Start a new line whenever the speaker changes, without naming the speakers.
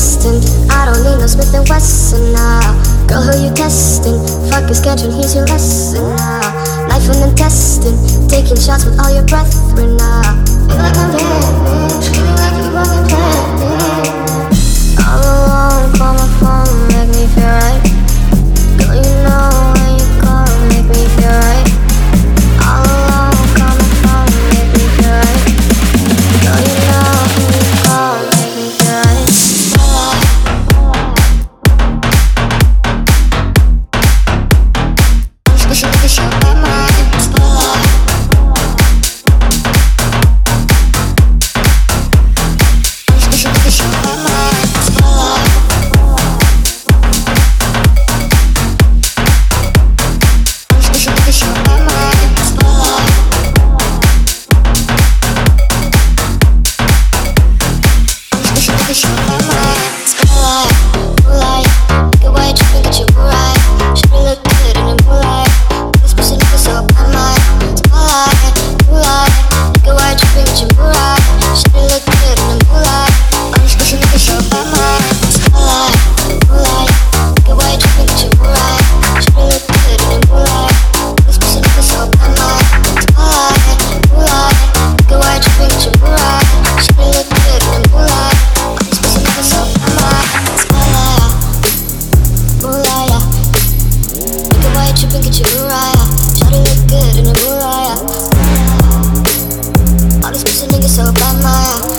destined. I don't need no Smith and Wesson now. Girl, who you testing? Fuck your schedule, here's your lesson now. Life and intestine, taking shots with all your brethren now. Feel like I'm dead, feeling like you wasn't planning. so bad, my